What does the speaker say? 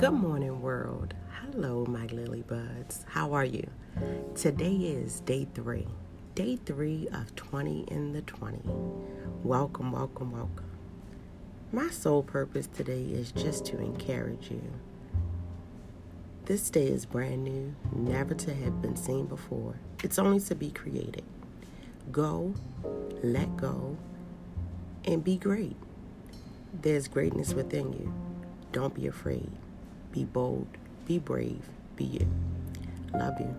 Good morning, world. Hello, my lily buds. How are you? Today is day three, day three of 20 in the 20. Welcome, welcome, welcome. My sole purpose today is just to encourage you. This day is brand new, never to have been seen before. It's only to be created. Go, let go, and be great. There's greatness within you. Don't be afraid. Be bold. Be brave. Be you. Love you.